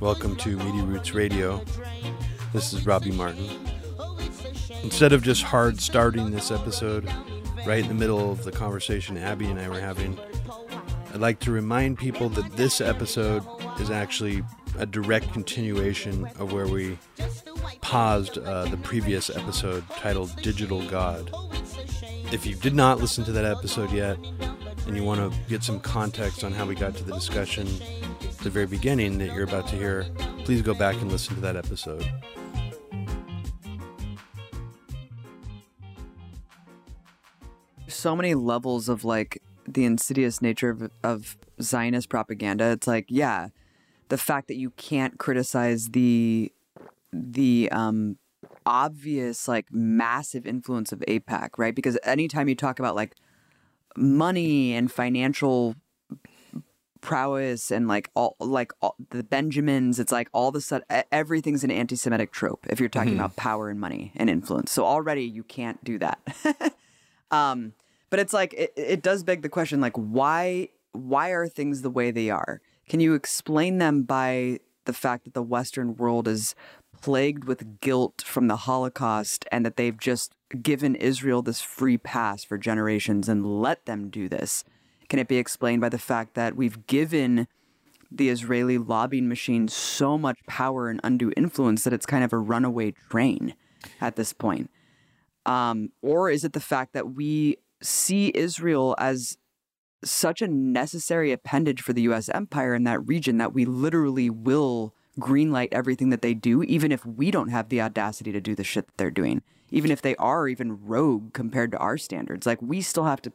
Welcome to Media Roots Radio. This is Robbie Martin. Instead of just hard starting this episode right in the middle of the conversation Abby and I were having, I'd like to remind people that this episode is actually a direct continuation of where we paused uh, the previous episode titled Digital God. If you did not listen to that episode yet and you want to get some context on how we got to the discussion the very beginning that you're about to hear, please go back and listen to that episode. so many levels of like the insidious nature of, of Zionist propaganda. It's like, yeah, the fact that you can't criticize the the um obvious like massive influence of AIPAC, right? Because anytime you talk about like money and financial prowess and like all like all, the Benjamins, it's like all the sudden everything's an anti-Semitic trope if you're talking about power and money and influence. So already you can't do that. um, but it's like it, it does beg the question, like why why are things the way they are? Can you explain them by the fact that the Western world is plagued with guilt from the Holocaust and that they've just given Israel this free pass for generations and let them do this? Can it be explained by the fact that we've given the Israeli lobbying machine so much power and undue influence that it's kind of a runaway train at this point? Um, or is it the fact that we see Israel as such a necessary appendage for the U.S. empire in that region that we literally will greenlight everything that they do, even if we don't have the audacity to do the shit that they're doing, even if they are even rogue compared to our standards. Like we still have to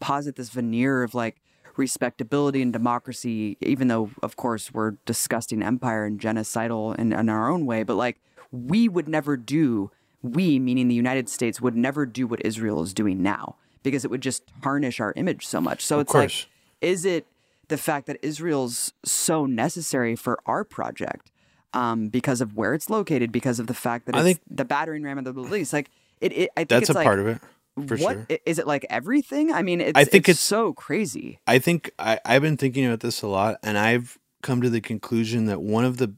posit this veneer of like respectability and democracy, even though of course we're disgusting empire and genocidal in, in our own way, but like we would never do we, meaning the United States, would never do what Israel is doing now because it would just tarnish our image so much. So Of it's course. like, is it the fact that Israel's so necessary for our project um, because of where it's located, because of the fact that I it's think- the battering ram of the Middle East? Like, it, it I think That's it's a like, part of it, for what sure. is it like everything? I mean, it's, I think it's, it's- so crazy. I think I, I've been thinking about this a lot, and I've come to the conclusion that one of the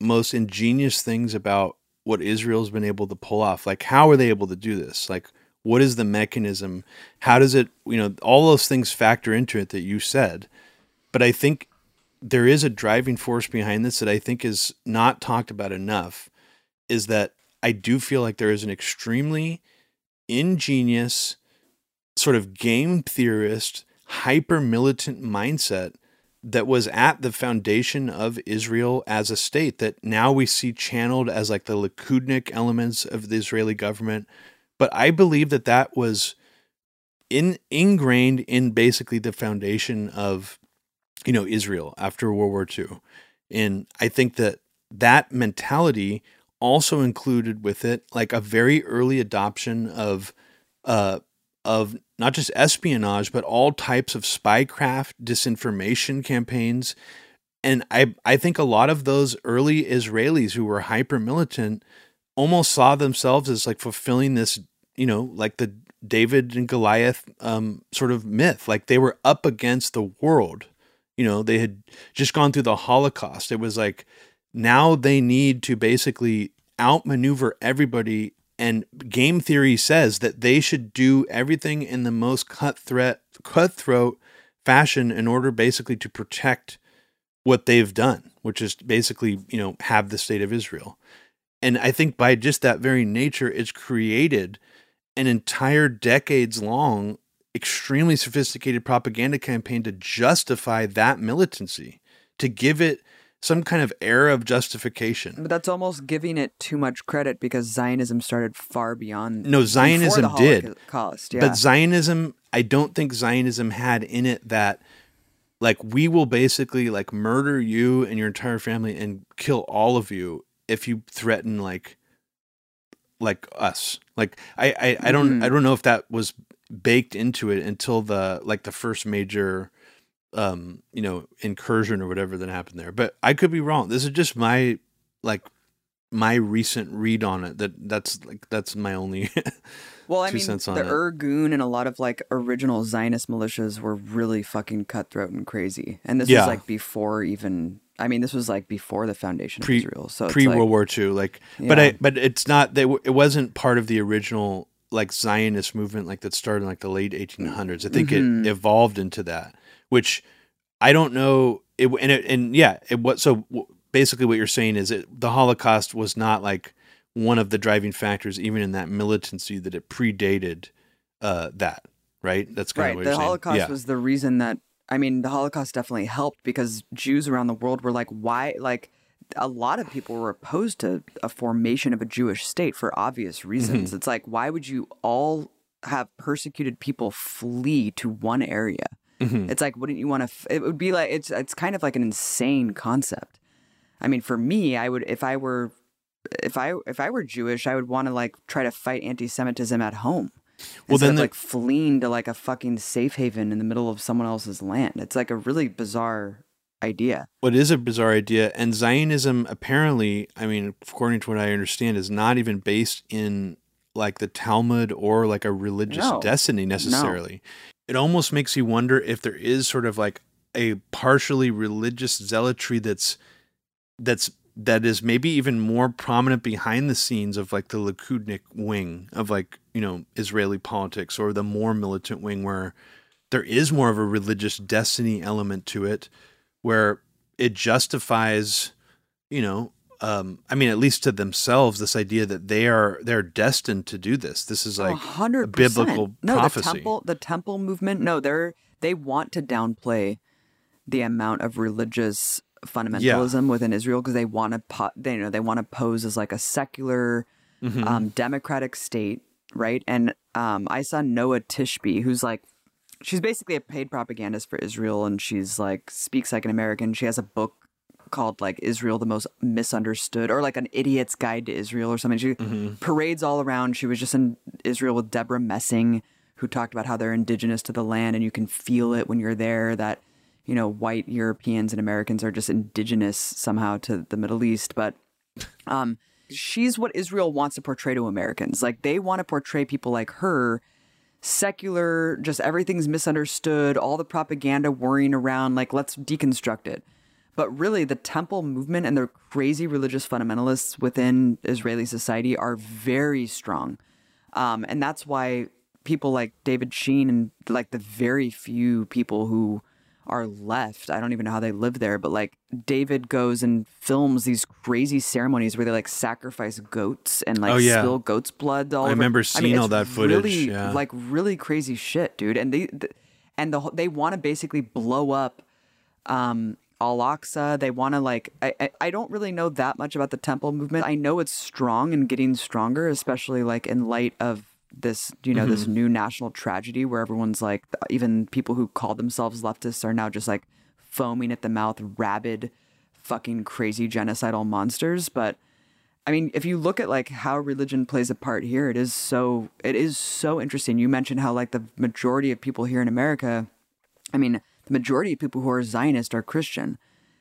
most ingenious things about what Israel's been able to pull off, like how are they able to do this? Like, what is the mechanism? How does it, you know, all those things factor into it that you said. But I think there is a driving force behind this that I think is not talked about enough is that I do feel like there is an extremely ingenious sort of game theorist, hyper militant mindset that was at the foundation of Israel as a state that now we see channeled as like the Likudnik elements of the Israeli government. But I believe that that was in ingrained in basically the foundation of you know Israel after World War II. And I think that that mentality also included with it like a very early adoption of uh of not just espionage but all types of spycraft disinformation campaigns. And i i think a lot of those early israelis who were hyper militant almost saw themselves as like fulfilling this you know like the david and goliath um sort of myth. Like they were up against the world. You know they had just gone through the holocaust. It was like now they need to basically outmaneuver everybody and game theory says that they should do everything in the most cutthroat cutthroat fashion in order basically to protect what they've done which is basically you know have the state of Israel. And i think by just that very nature it's created an entire decades long extremely sophisticated propaganda campaign to justify that militancy to give it some kind of air of justification. But that's almost giving it too much credit because Zionism started far beyond. No, Zionism did. Holocaust, yeah. But Zionism, I don't think Zionism had in it that like we will basically like murder you and your entire family and kill all of you if you threaten like like us. Like I I, I don't Mhm. I don't know if that was baked into it until the like the first major um you know incursion or whatever that happened there. But I could be wrong. This is just my like my recent read on it that that's like that's my only well, I mean, the it. Irgun and a lot of like original Zionist militias were really fucking cutthroat and crazy. And this Yeah. was like before even. I mean, this was like before the foundation Pre- of Israel. So pre like, World War II. Like, but I but it's not that it wasn't part of the original like Zionist movement like that started in like the late 1800s. I think Mhm. it evolved into that, which I don't know. It and it and yeah, it what so basically what you're saying is it the Holocaust was not like one of the driving factors even in that militancy that it predated uh that right that's kind right of what the holocaust yeah. was the reason that i mean the holocaust definitely helped because jews around the world were like why like a lot of people were opposed to a formation of a jewish state for obvious reasons Mm-hmm. it's like why would you all have persecuted people flee to one area Mhm. it's like wouldn't you want to f- it would be like it's it's kind of like an insane concept i mean for me i would if i were if i if i were jewish i would want to like try to fight anti-semitism at home Well, then of the- like fleeing to like a fucking safe haven in the middle of someone else's land. It's like a really bizarre idea. what is a bizarre idea and zionism apparently i mean according to what i understand is not even based in like the talmud or like a religious No. destiny necessarily it almost makes you wonder if there is sort of like a partially religious zealotry that's that's that is maybe even more prominent behind the scenes of like the Likudnik wing of like you know Israeli politics or the more militant wing where there is more of a religious destiny element to it where it justifies you know um i mean at least to themselves this idea that they are they're destined to do this this is like a hundred biblical percent. no, prophecy. The temple, the temple movement. No, they're they want to downplay the amount of religious fundamentalism within Israel because they want to po- they you know they want to pose as like a secular Mhm. um, democratic state, right? And um, I saw Noa Tishby, who's like, she's basically a paid propagandist for Israel, and she's like speaks like an American. She has a book called like Israel the most misunderstood, or like an idiot's guide to Israel, or something. She Mhm. parades all around. She was just in Israel with Debra Messing, who talked about how they're indigenous to the land, and you can feel it when you're there that you know white Europeans and Americans are just indigenous somehow to the Middle East, but um, she's what Israel wants to portray to Americans. Like they want to portray people like her, secular, just everything's misunderstood, all the propaganda worrying around, like let's deconstruct it. But really, the temple movement and the crazy religious fundamentalists within Israeli society are very strong. Um, and that's why people like David Sheen and like the very few people who are left, I don't even know how they live there, but like David goes and films these crazy ceremonies where they like sacrifice goats and like Oh, yeah. spill goat's blood all I over. remember seeing all that footage, Really, yeah. like really crazy shit, dude. And they, th- and the they want to basically blow up um Al Aqsa. They want to like. I, I I don't really know that much about the temple movement. I know it's strong and getting stronger, especially like in light of this, you know, this mm-hmm. new national tragedy where everyone's like, even people who call themselves leftists are now just like foaming at the mouth, rabid, fucking crazy genocidal monsters. But I mean, if you look at like how religion plays a part here, it is so it is so interesting. You mentioned how like the majority of people here in America, I mean, the majority of people who are Zionist are Christian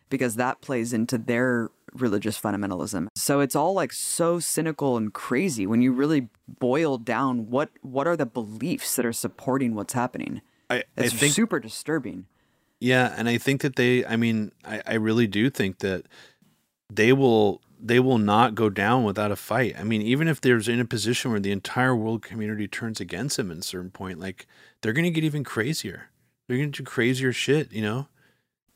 because that plays into their religious fundamentalism. So it's all like so cynical and crazy when you really boil down what what are the beliefs that are supporting what's happening. I, I It's think super disturbing. Yeah, and I think that they I mean, I, I really do think that they will they will not go down without a fight. I mean, even if there's in a position where the entire world community turns against them at a certain point, like they're gonna get even crazier. They're gonna do crazier shit, you know?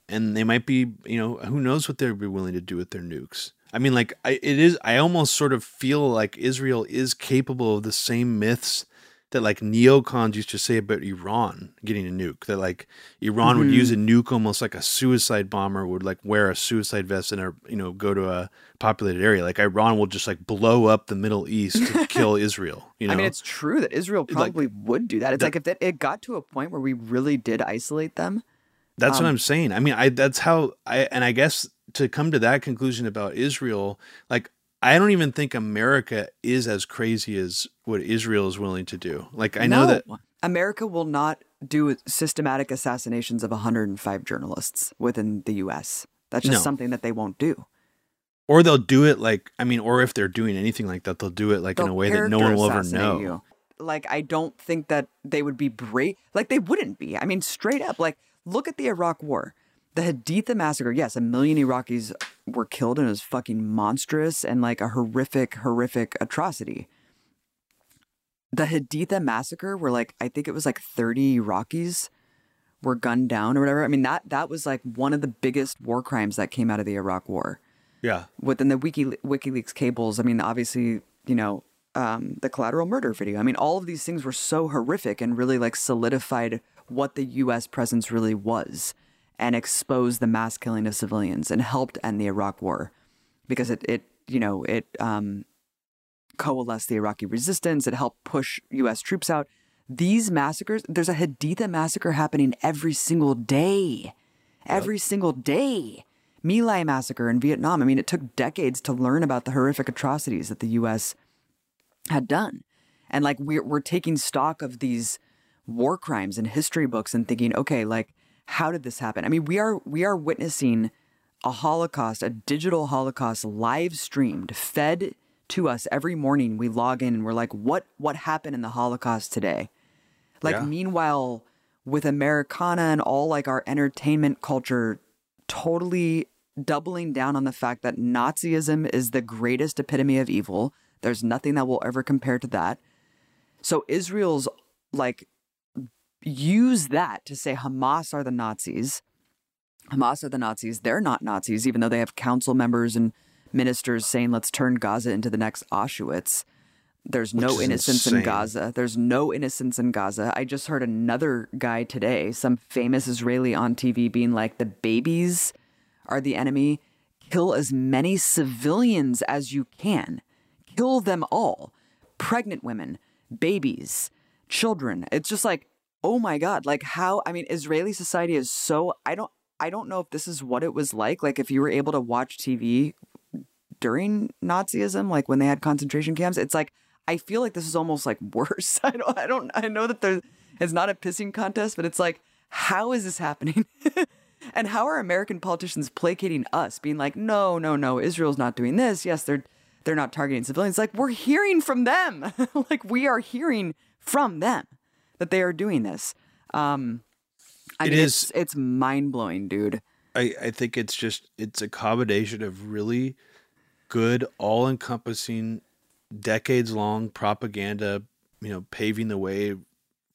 And they might be, you know, who knows what they'll be willing to do with their nukes. I mean, like I, it is. I almost sort of feel like Israel is capable of the same myths that like neocons used to say about Iran getting a nuke. That like Iran would use a nuke almost like a suicide bomber would like wear a suicide vest and you know go to a populated area. Like Iran will just like blow up the Middle East to kill Israel. You know, I mean, it's true that Israel probably would do that. It's that- like if it, it got to a point where we really did isolate them. That's Um, what I'm saying. I mean, I that's how I and I guess to come to that conclusion about Israel, like I don't even think America is as crazy as what Israel is willing to do. Like I know that America will not do systematic assassinations of 105 journalists within the U.S. That's just No. something that they won't do. or they'll do it like I mean, or if they're doing anything like that, they'll do it like in They'll a way that no one will ever know. you. Like I don't think that they would be brave. Like they wouldn't be. I mean, straight up. Like look at the Iraq War, the Haditha massacre. Yes, a million Iraqis were killed, and it was fucking monstrous and like a horrific, horrific atrocity. The Haditha massacre, where like I think it was like thirty Iraqis were gunned down or whatever. I mean that that was like one of the biggest war crimes that came out of the Iraq War Yeah. within the Wiki WikiLeaks cables. I mean, obviously, you know, um, the collateral murder video. I mean, all of these things were so horrific and really like solidified what the U.S. presence really was and exposed the mass killing of civilians and helped end the Iraq War because it, it you know, it um, coalesced the Iraqi resistance. It helped push U.S. troops out. These massacres, there's a Haditha massacre happening every single day. Every single day. My Lai massacre in Vietnam. I mean, it took decades to learn about the horrific atrocities that the U.S. had done. And like we're, we're taking stock of these war crimes in history books and thinking, okay, like, how did this happen? I mean, we are we are witnessing a Holocaust, a digital Holocaust live streamed, fed to us every morning. We log in and we're like, what what happened in the Holocaust today? Like Yeah. meanwhile, with Americana and all like our entertainment culture totally doubling down on the fact that Nazism is the greatest epitome of evil. There's nothing that will ever compare to that. So Israel's like use that to say Hamas are the Nazis. Hamas are the Nazis. They're not Nazis, even though they have council members and ministers saying, let's turn Gaza into the next Auschwitz. There's no innocence in. Gaza. There's no innocence in Gaza. I just heard another guy today, some famous Israeli on TV, being like, the babies are the enemy. Kill as many civilians as you can. Kill them all. Pregnant women, babies, children. It's just like, oh my God. Like how I mean, Israeli society is so I don't I don't know if this is what it was like. Like if you were able to watch TV during Nazism, like when they had concentration camps, it's like I feel like this is almost like worse. I don't I don't I know that there it's not a pissing contest, but it's like, how is this happening? and how are American politicians placating us, being like, no, no, no, Israel's not doing this. Yes, they're they're not targeting civilians. Like we're hearing from them. like we are hearing from them that they are doing this. Um I It mean, is- it's it's mind blowing, dude. I, I think it's just it's a combination of really good, all encompassing, decades long propaganda, you know, paving the way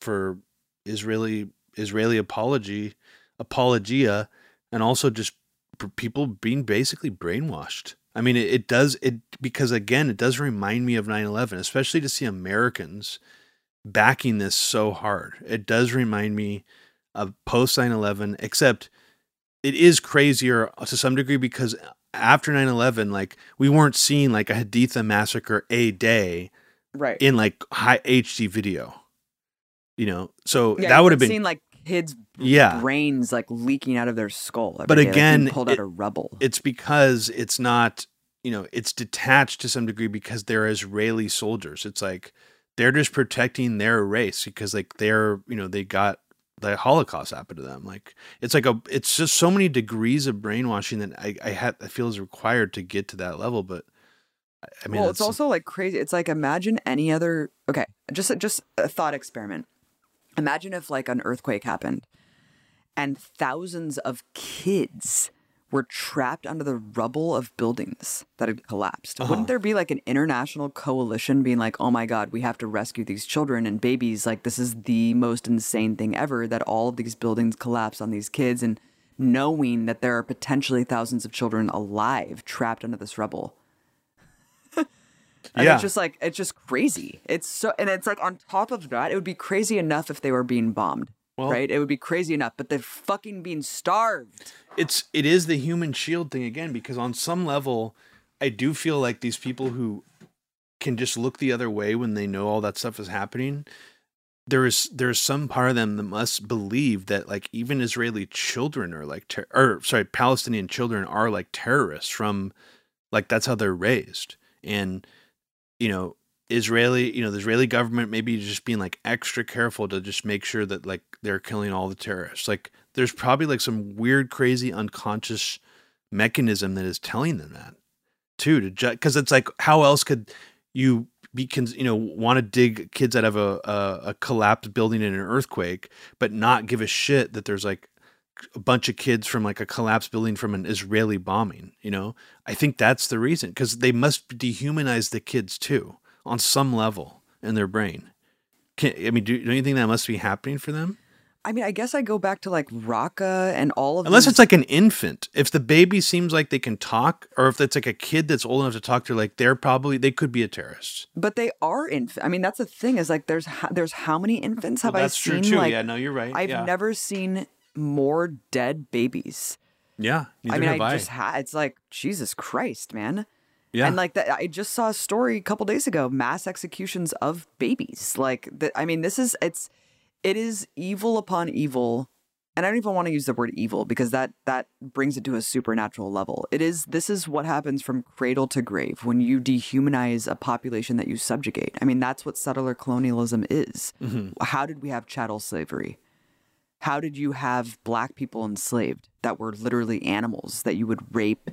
for Israeli Israeli apology apologia and also just people being basically brainwashed. I mean it, it does it because again it does remind me of 9/11, especially to see Americans backing this so hard. It does remind me of post 9/11 except it is crazier to some degree because after 9-11 like we weren't seeing like a haditha massacre a day Right. in like high hd video you know so Yeah, that would have been seen like kids' Yeah. brains like leaking out of their skull. But day, like, again, pulled it- out of rubble. it's because it's not you know it's detached to some degree because they're israeli soldiers it's like they're just protecting their race because like they're you know they got the holocaust happened to them like it's like a it's just so many degrees of brainwashing that i i had i feel is required to get to that level but I- mean well, it's also like crazy. It's like imagine any other. Okay, just just a thought experiment. Imagine if like an earthquake happened, and thousands of kids were trapped under the rubble of buildings that had collapsed. Uh-huh. Wouldn't there be like an international coalition being like, "Oh my God, we have to rescue these children and babies"? Like this is the most insane thing ever that all of these buildings collapse on these kids, and knowing that there are potentially thousands of children alive trapped under this rubble. And Yeah. it's just like it's just crazy. It's so and it's like on top of that, it would be crazy enough if they were being bombed. Well- right? It would be crazy enough, but they're fucking being starved. it's it is the human shield thing again because on some level i do feel like these people who can just look the other way when they know all that stuff is happening there is there's some part of them that must believe that like even israeli children are like ter- or sorry palestinian children are like terrorists from like that's how they're raised and you know israeli you know the israeli government maybe just being like extra careful to just make sure that like they're killing all the terrorists. Like there's probably like some weird crazy unconscious mechanism that is telling them that too to because it's like how else could you be you know want to dig kids out of a, a a collapsed building in an earthquake but not give a shit that there's like a bunch of kids from like a collapsed building from an Israeli bombing you know? I think that's the reason because they must dehumanize the kids too on some level in their brain Can, i mean do, don't you think that must be happening for them I mean, I guess I go back to like Raqqa and all of Unless these- it's like an infant. If the baby seems like they can talk, or if it's like a kid that's old enough to talk to, like they're probably they could be a terrorist. but they are infant. I mean, that's the thing is like there's ho- there's how many infants have Well, I that's true seen? too. Like yeah, no, you're right. I've yeah. never seen more dead babies. Yeah, I mean, have I I. just had. It's like Jesus Christ, man. Yeah, And like that, I just saw a story a couple days ago: mass executions of babies. Like, the, I mean, this is it's it is evil upon evil, and I don't even want to use the word evil because that that brings it to a supernatural level. It is this is what happens from cradle to grave when you dehumanize a population that you subjugate. I mean, that's what settler colonialism is. Mm-hmm. How did we have chattel slavery? How did you have black people enslaved that were literally animals that you would rape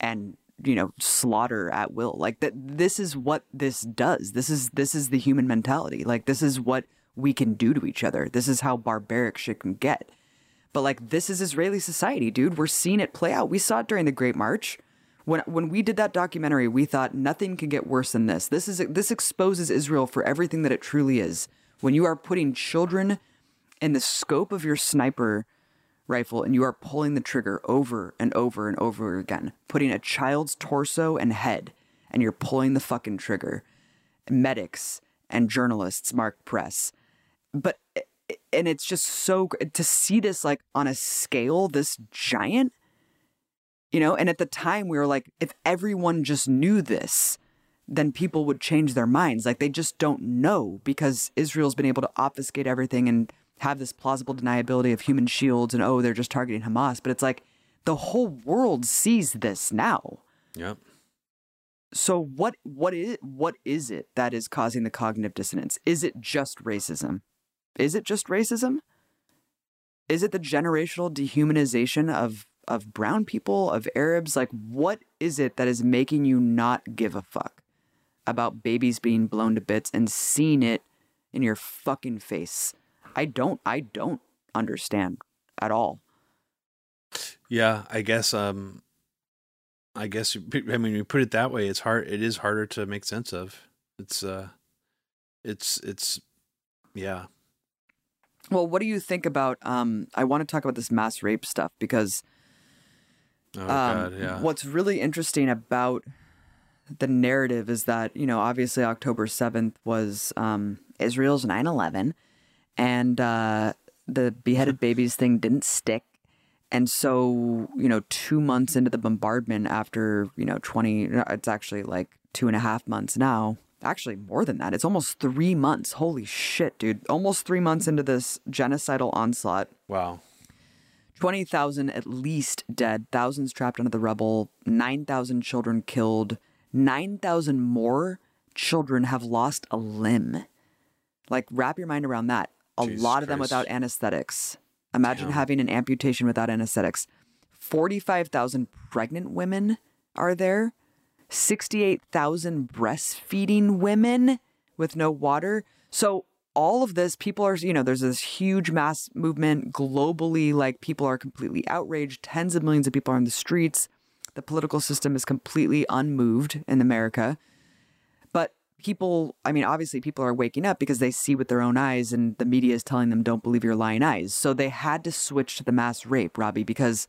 and you know slaughter at will? Like that this is what this does. This is this is the human mentality. Like this is what we can do to each other. This is how barbaric shit can get. But like this is Israeli society, dude. We're seeing it play out. We saw it during the Great March. When when we did that documentary, we thought nothing could get worse than this. This is this exposes Israel for everything that it truly is. When you are putting children in the scope of your sniper rifle and you are pulling the trigger over and over and over again, putting a child's torso and head and you're pulling the fucking trigger. Medics and journalists mark press. But eh, eh, and it's just so to see this like on a scale this giant you know and at the time we were like if everyone just knew this then people would change their minds like they just don't know because israel's been able to obfuscate everything and have this plausible deniability of human shields and oh they're just targeting hamas. But it's like the whole world sees this now. Yep. so what what is what is it that is causing the cognitive dissonance? Is it just racism? Is it just racism? Is it the generational dehumanization of of brown people of arabs? Like what is it that is making you not give a fuck about babies being blown to bits and seeing it in your fucking face i don't i don't understand at all Yeah, I guess. Um, I guess. I mean, you put it that way. It's hard. It is harder to make sense of. It's. Uh, it's. It's. Yeah. well what do you think about um i want to talk about this mass rape stuff because Oh Um, God. Yeah. What's really interesting about the narrative is that, you know, obviously October 7th was um, Israel's 9 11, and uh, the beheaded babies thing didn't stick. And so, you know, two months into the bombardment after, you know, twenty, it's actually like two and a half months now. Actually, more than that. It's almost three months. Holy shit, dude. Almost three months into this genocidal onslaught. Wow. 20,000 at least dead, thousands trapped under the rubble, 9,000 children killed, 9,000 more children have lost a limb. Like, wrap your mind around that. A Jesus lot of them Christ. without anesthetics. Imagine Damn. having an amputation without anesthetics. 45,000 pregnant women are there, 68,000 breastfeeding women with no water. So, all of this, people are, you know, there's this huge mass movement globally. Like, people are completely outraged. Tens of millions of people are in the streets. The political system is completely unmoved in America. People, I mean, obviously, people are waking up because they see with their own eyes, and the media is telling them, don't believe your lying eyes. So they had to switch to the mass rape, Robbie, because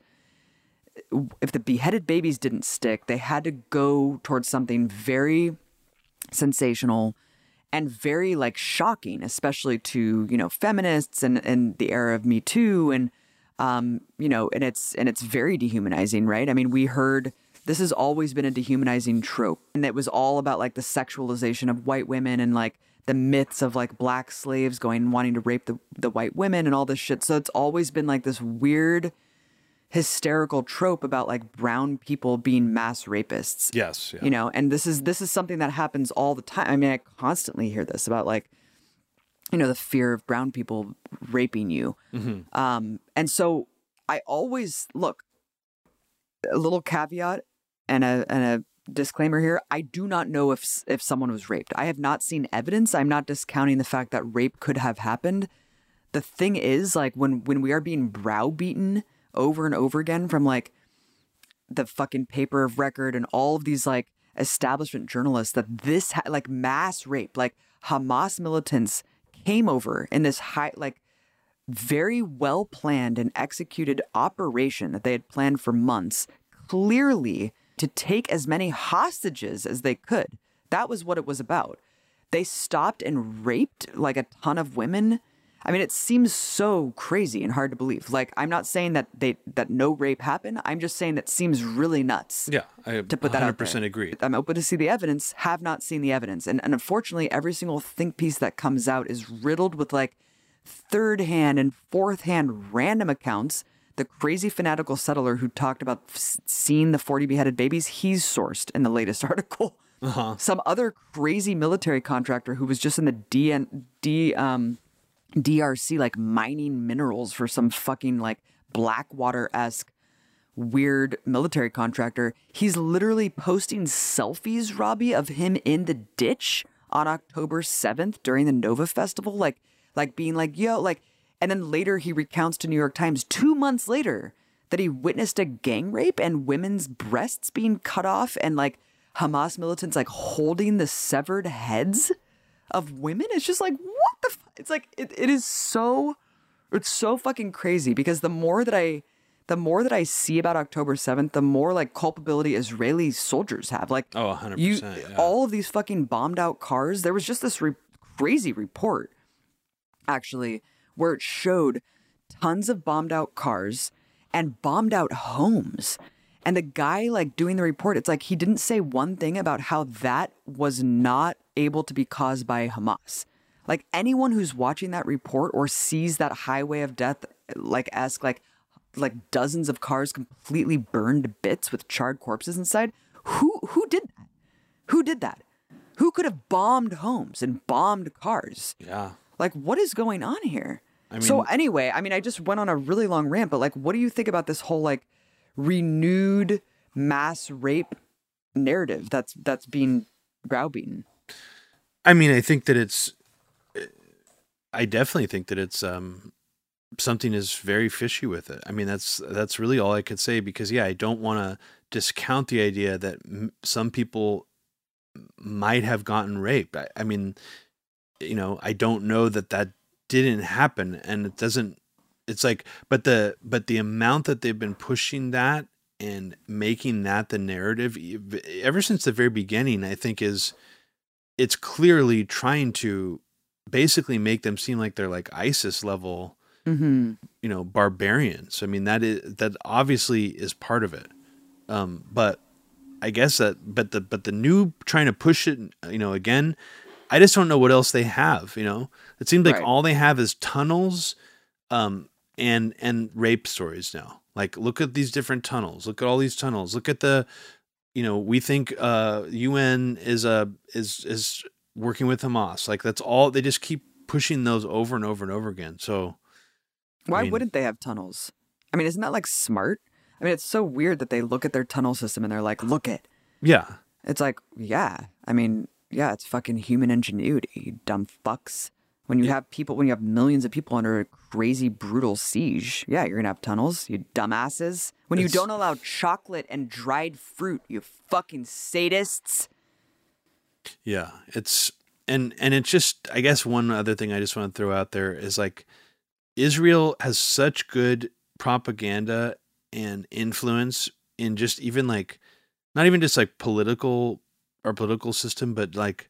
if the beheaded babies didn't stick, they had to go towards something very sensational and very like shocking, especially to you know feminists and and the era of Me Too and um, you know, and it's and it's very dehumanizing, right? I mean, we heard this has always been a dehumanizing trope, and it was all about like the sexualization of white women and like the myths of like black slaves going wanting to rape the the white women and all this shit. So it's always been like this weird hysterical trope about like brown people being mass rapists. Yes, yeah. You know, and this is this is something that happens all the time. I mean, I constantly hear this about like you know the fear of brown people raping you Mm-hmm. um and so i always look a little caveat and a and a disclaimer here i do not know if if someone was raped. I have not seen evidence. I'm not discounting the fact that rape could have happened. The thing is like when when we are being browbeaten over and over again from like the fucking paper of record and all of these like establishment journalists that this ha- like mass rape like hamas militants came over in this high like very well planned and executed operation that they had planned for months clearly to take as many hostages as they could that was what it was about they stopped and raped like a ton of women i mean it seems so crazy and hard to believe like i'm not saying that they that no rape happened i'm just saying that seems really nuts Yeah, I to put that out 100% there. agree. I'm open to see the evidence, have not seen the evidence. And, and unfortunately, every single think piece that comes out is riddled with like third hand and fourth hand random accounts. The crazy fanatical settler who talked about f- seeing the 40 beheaded babies, he's sourced in the latest article. Uh-huh. Some other crazy military contractor who was just in the DN, D, um, DRC, like mining minerals for some fucking like Blackwater esque weird military contractor. He's literally posting selfies, Robbie, of him in the ditch on October 7th during the Nova Festival, like like being like, yo, like and then later he recounts to New York Times two months later that he witnessed a gang rape and women's breasts being cut off and like Hamas militants like holding the severed heads of women. It's just like, what the f-? it's like it, it is so it's so fucking crazy because the more that I the more that I see about October 7th, the more like culpability Israeli soldiers have. Like, Oh, 100%, you, yeah. all of these fucking bombed out cars. There was just this re- crazy report, actually, where it showed tons of bombed out cars and bombed out homes. And the guy, like, doing the report, it's like he didn't say one thing about how that was not able to be caused by Hamas. Like, anyone who's watching that report or sees that highway of death, like, ask, like, like dozens of cars completely burned to bits with charred corpses inside. Who who did that? Who did that? Who could have bombed homes and bombed cars? Yeah. Like what is going on here? I so anyway, I mean I just went on a really long rant, but like what do you think about this whole like renewed mass rape narrative that's that's being browbeaten? I mean, I think that it's. I definitely think that it's um, something is very fishy with it. I mean, that's that's really all I could say because yeah, I don't want to discount the idea that m- some people might have gotten raped. I, I mean, you know, I don't know that that didn't happen, and it doesn't. It's like, but the but the amount that they've been pushing that and making that the narrative ever since the very beginning, I think is it's clearly trying to basically make them seem like they're like ISIS level, Mm-hmm. you know, barbarians. I mean, that is that obviously is part of it. Um, but I guess that, but the but the new trying to push it, you know, again, I just don't know what else they have. You know, it seems like Right. all they have is tunnels, um, and and rape stories now. Like, look at these different tunnels. Look at all these tunnels. Look at the, you know, we think uh, UN is a is is working with Hamas. Like that's all. They just keep pushing those over and over and over again. So Why mean- wouldn't they have tunnels? I mean, isn't that like smart? I mean, it's so weird that they look at their tunnel system and they're like, look it. yeah, It's like, yeah. I mean, yeah, it's fucking human ingenuity, you dumb fucks. When you have people, when you have millions of people under a crazy, brutal siege, yeah, you're gonna have tunnels, you dumbasses. When you don't allow chocolate and dried fruit, you fucking sadists. Yeah, it's and and it's just I guess one other thing I just want to throw out there is like Israel has such good propaganda and influence in just even like not even just like political our political system, but like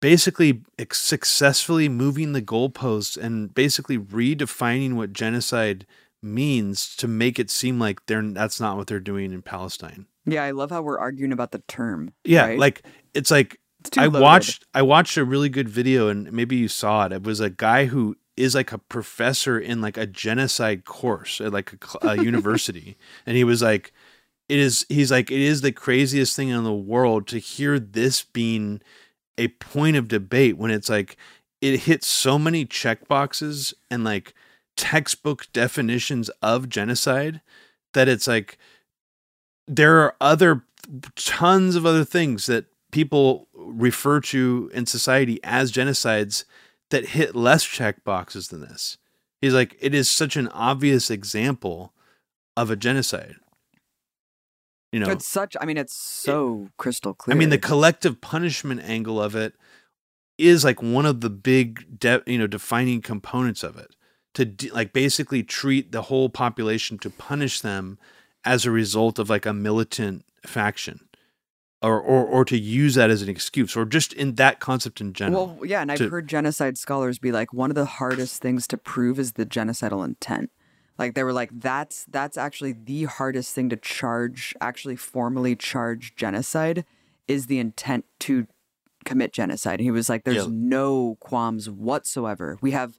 basically successfully moving the goalposts and basically redefining what genocide means to make it seem like they're that's not what they're doing in Palestine. Yeah, I love how we're arguing about the term. Yeah, right? like it's like It's I loaded. watched I watched a really good video and maybe you saw it. It was a guy who is like a professor in like a genocide course at like a, a university and he was like it is he's like it is the craziest thing in the world to hear this being a point of debate when it's like it hits so many check boxes and like textbook definitions of genocide that it's like there are other tons of other things that people refer to in society as genocides that hit less check boxes than this. He's like, it is such an obvious example of a genocide. You know, It's such. I mean, it's so crystal clear. I mean, the collective punishment angle of it is like one of the big, de- you know, defining components of it. To de- like basically treat the whole population to punish them as a result of like a militant faction, or or or to use that as an excuse, or just in that concept in general. Well, yeah, and I've to- heard genocide scholars be like, one of the hardest things to prove is the genocidal intent. Like they were like, that's that's actually the hardest thing to charge, actually formally charge genocide, is the intent to commit genocide. And he was like, there's Yeah. no qualms whatsoever. We have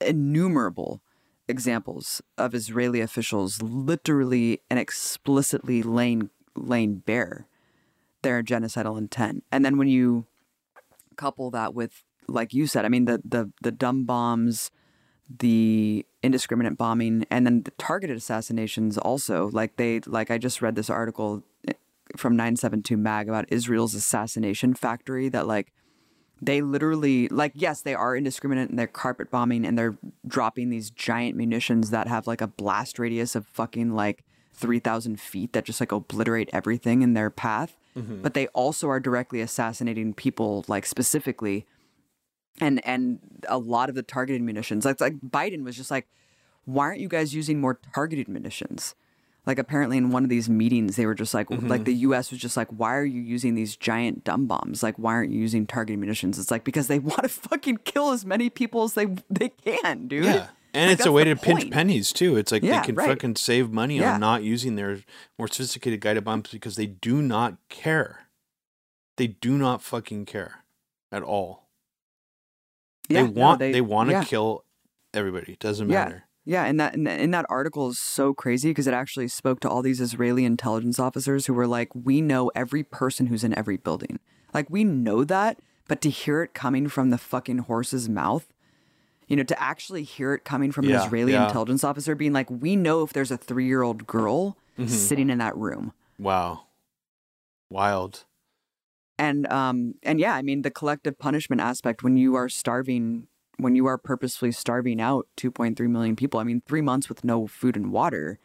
innumerable examples of Israeli officials literally and explicitly laying laying bare their genocidal intent. And then when you couple that with like you said, I mean the the the dumb bombs, the indiscriminate bombing, and then the targeted assassinations also. Like they like I just read this article eh, from 972 mag about Israel's assassination factory that like they literally like yes they are indiscriminate and they're carpet bombing and they're dropping these giant munitions that have like a blast radius of fucking like 3000 feet that just like obliterate everything in their path but they also are directly assassinating people like specifically and and a lot of the targeted munitions like like biden was just like why aren't you guys using more targeted munitions like apparently in one of these meetings they were just like like mm-hmm. the us was just like why are you using these giant dumb bombs like why aren't you using targeted munitions it's like because they want to fucking kill as many people as they they can dude yeah. And Like, it's a way to pinch pennies too. It's like Yeah, they can right. fucking save money Yeah. on not using their more sophisticated guided bombs because they do not care. They do not fucking care at all. Yeah, they no, want they, want to yeah. kill everybody. It doesn't Yeah. matter. Yeah, and that and and that article is so crazy because it actually spoke to all these Israeli intelligence officers who were like, "We know every person who's in every building. Like we know that, but to hear it coming from the fucking horse's mouth, you know, to actually hear it coming from Yeah, an Israeli yeah. intelligence officer being like, "We know if there's a 3-year-old girl Mm-hmm. sitting in that room." Wow. Wild. And um and yeah i mean the collective punishment aspect when you are starving when you are purposefully starving out 2.3 million people i mean three months with no food and water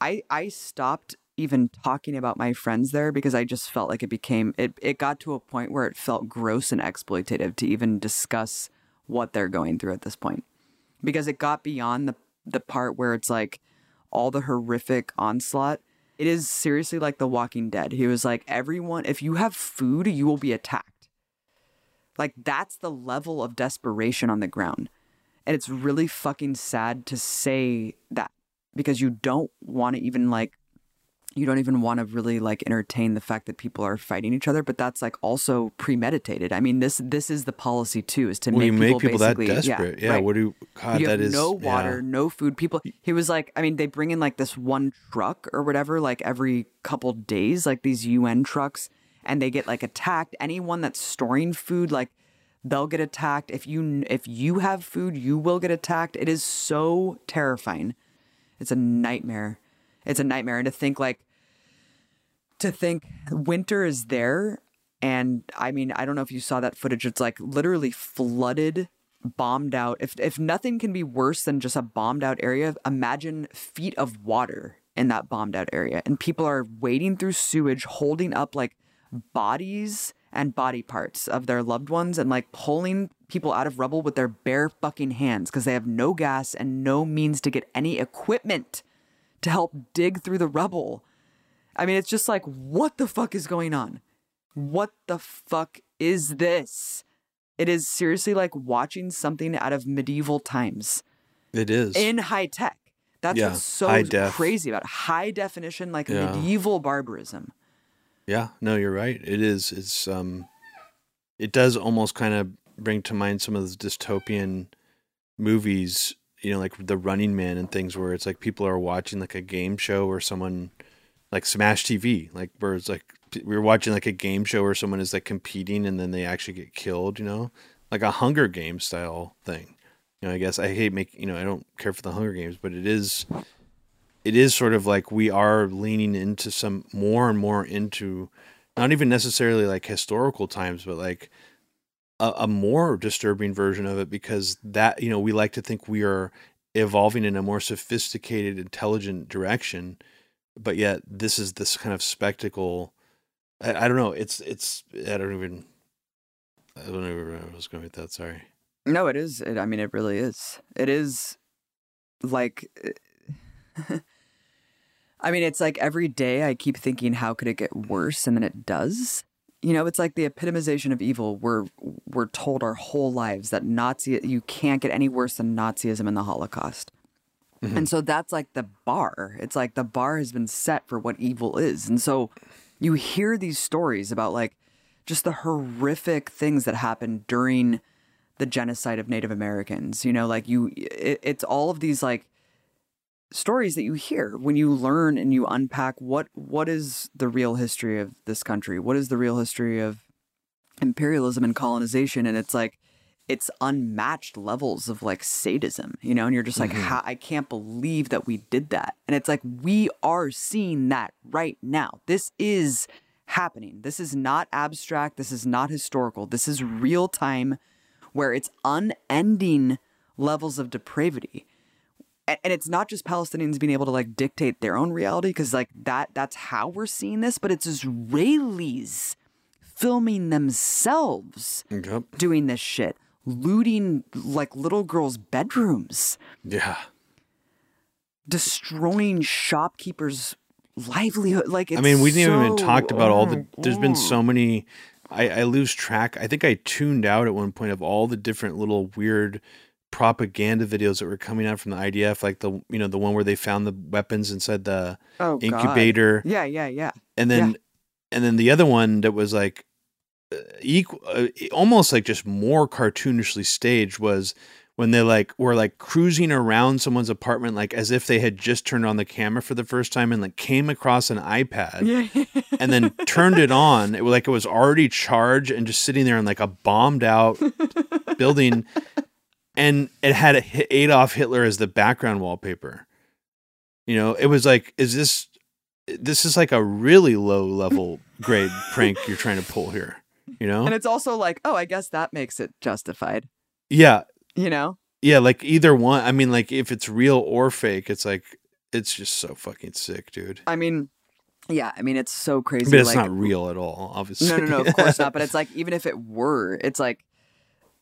i i stopped even talking about my friends there because i just felt like it became it, it got to a point where it felt gross and exploitative to even discuss what they're going through at this point because it got beyond the the part where it's like all the horrific onslaught. It is seriously like The Walking Dead. He was like, everyone, if you have food, you will be attacked. Like, that's the level of desperation on the ground. And it's really fucking sad to say that because you don't want to even like, you don't even want to really like entertain the fact that people are fighting each other, but that's like also premeditated. I mean, this this is the policy too, is to When make you people, make people that basically- desperate, yeah. right What do God? you that have is no yeah. water, no food. People, he was like, I mean, they bring in like this one truck or whatever, like every couple days, like these UN trucks, and they get like attacked. Anyone that's storing food, like they'll get attacked. If you if you have food, you will get attacked. It is so terrifying. It's a nightmare. It's a nightmare, and to think like to think winter is there. And i mean i don't know if you saw that footage. It's like literally flooded bombed out. If if nothing can be worse than just a bombed out area imagine feet of water in that bombed out area. And people are wading through sewage holding up like bodies and body parts of their loved ones and like pulling people out of rubble with their bare fucking hands because they have no gas and no means to get any equipment to help dig through the rubble I mean, it's just like, what the fuck is going on? what the fuck is this? It is seriously like watching something out of medieval times It is. in high tech. That's Yeah, what's so crazy about it. high definition, like Yeah. medieval barbarism. Yeah, no, you're right. It is. It's um, it does almost kind of bring to mind some of those dystopian movies. You know, like The Running Man and things where it's like people are watching like a game show or someone like Smash TV, like where it's like we were watching like a game show where someone is like competing and then they actually get killed. You know, like a Hunger Games style thing. You know, I guess I hate make you know I don't care for the Hunger Games, but it is it is sort of like we are leaning into some more and more into not even necessarily like historical times, but like a, a more disturbing version of it because that you know we like to think we are evolving in a more sophisticated, intelligent direction, but yet this is this kind of spectacle. I, I don't know. It's it's I don't even I don't even remember I was going with that. Sorry. No, it is. It, I mean, it really is. It is like. I mean, it's like every day I keep thinking, how could it get worse? And then it does. You know, it's like the epitomization of evil. We're we're told our whole lives that Nazi you can't get any worse than Nazism and the Holocaust. Mm-hmm. And so that's like the bar. It's like the bar has been set for what evil is. And so you hear these stories about like just the horrific things that happened during the genocide of Native Americans. You know, like you, it, it's all of these like stories that you hear when you learn and you unpack what what is the real history of this country, what is the real history of imperialism and colonization, and it's like it's unmatched levels of like sadism, you know, and you're just like, mm-hmm. "How- I can't believe that we did that, and it's like we are seeing that right now. This is happening. This is not abstract. This is not historical. This is real time where it's unending levels of depravity. A- And it's not just Palestinians being able to like dictate their own reality because like that that's how we're seeing this, but it's Israelis filming themselves Yep. doing this shit, looting like little girls' bedrooms, Yeah. destroying shopkeepers' livelihood. Like it's I mean, we didn't even talked about all the. There's been so mm. many. I, I lose track. I think I tuned out at one point of all the different little weird propaganda videos that were coming out from the IDF, like the you know the one where they found the weapons inside the Oh, God. incubator, Yeah, yeah, yeah. and then and then the other one that was like uh, equal, uh, almost like just more cartoonishly staged was when they like were like cruising around someone's apartment like as if they had just turned on the camera for the first time and like came across an iPad Yeah. and then turned it on. It was like it was already charged and just sitting there in like a bombed out building, and it had Adolf Hitler as the background wallpaper. You know, it was like, is this this is like a really low level grade prank you're trying to pull here? You know? and it's also like, oh, I guess that makes it justified. yeah, You know? yeah. Like either one. I mean, like if it's real or fake, it's like it's just so fucking sick, dude. I mean, yeah, I mean, it's so crazy. But it's like, not real at all, obviously. No, no, no, of course not. But it's like, even if it were, it's like,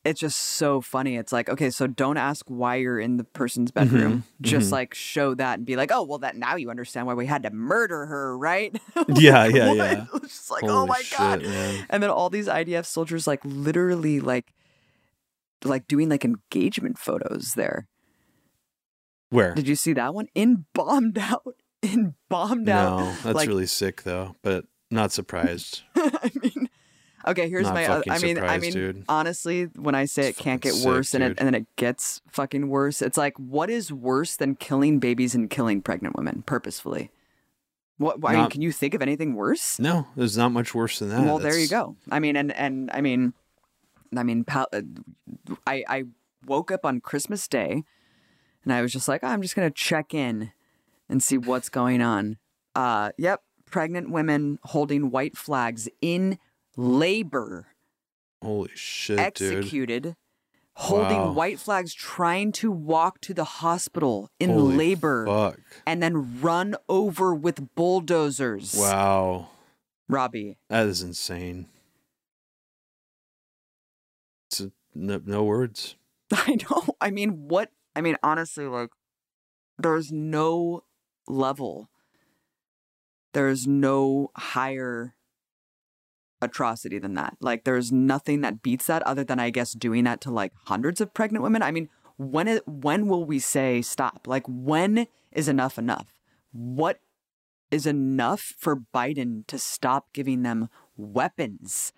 it's just so funny. It's like, okay, so don't ask why you're in the person's bedroom. Just mhm. like show that and be like, oh, well, that now you understand why we had to murder her, right? Yeah, yeah, What? yeah. It's just like, Holy oh my shit, god. man. And then all these IDF soldiers, like, literally, like, like doing like engagement photos there. Where? Did you see that one? In bombed out, in bombed out. No, that's like- really sick though, but not surprised. I mean, okay, here's Not my. oth- fucking I mean, I mean, dude. honestly, when I say It's it can't get sick, worse, and it and then it gets fucking worse, it's like, what is worse than killing babies and killing pregnant women purposefully? What? I mean, Not- can you think of anything worse? No, there's not much worse than that. well, there you go. I mean, and and I mean, I mean, pal- uh, I I woke up on Christmas Day, and I was just like, "Oh, I'm just gonna check in and see what's going on. Uh, yep, pregnant women holding white flags in labor, Holy shit, dude. executed. Holding Wow. white flags, trying to walk to the hospital in Holy labor, Fuck. and then run over with bulldozers. Wow. Robbie, That is insane. It's a, no, no words. I know. I mean, what? I mean, honestly, like, there's no level. There's no higher atrocity than that. Like there's nothing that beats that other than I guess doing that to like hundreds of pregnant women. I mean, when it, when will we say stop? Like when is enough enough? What is enough for Biden to stop giving them weapons?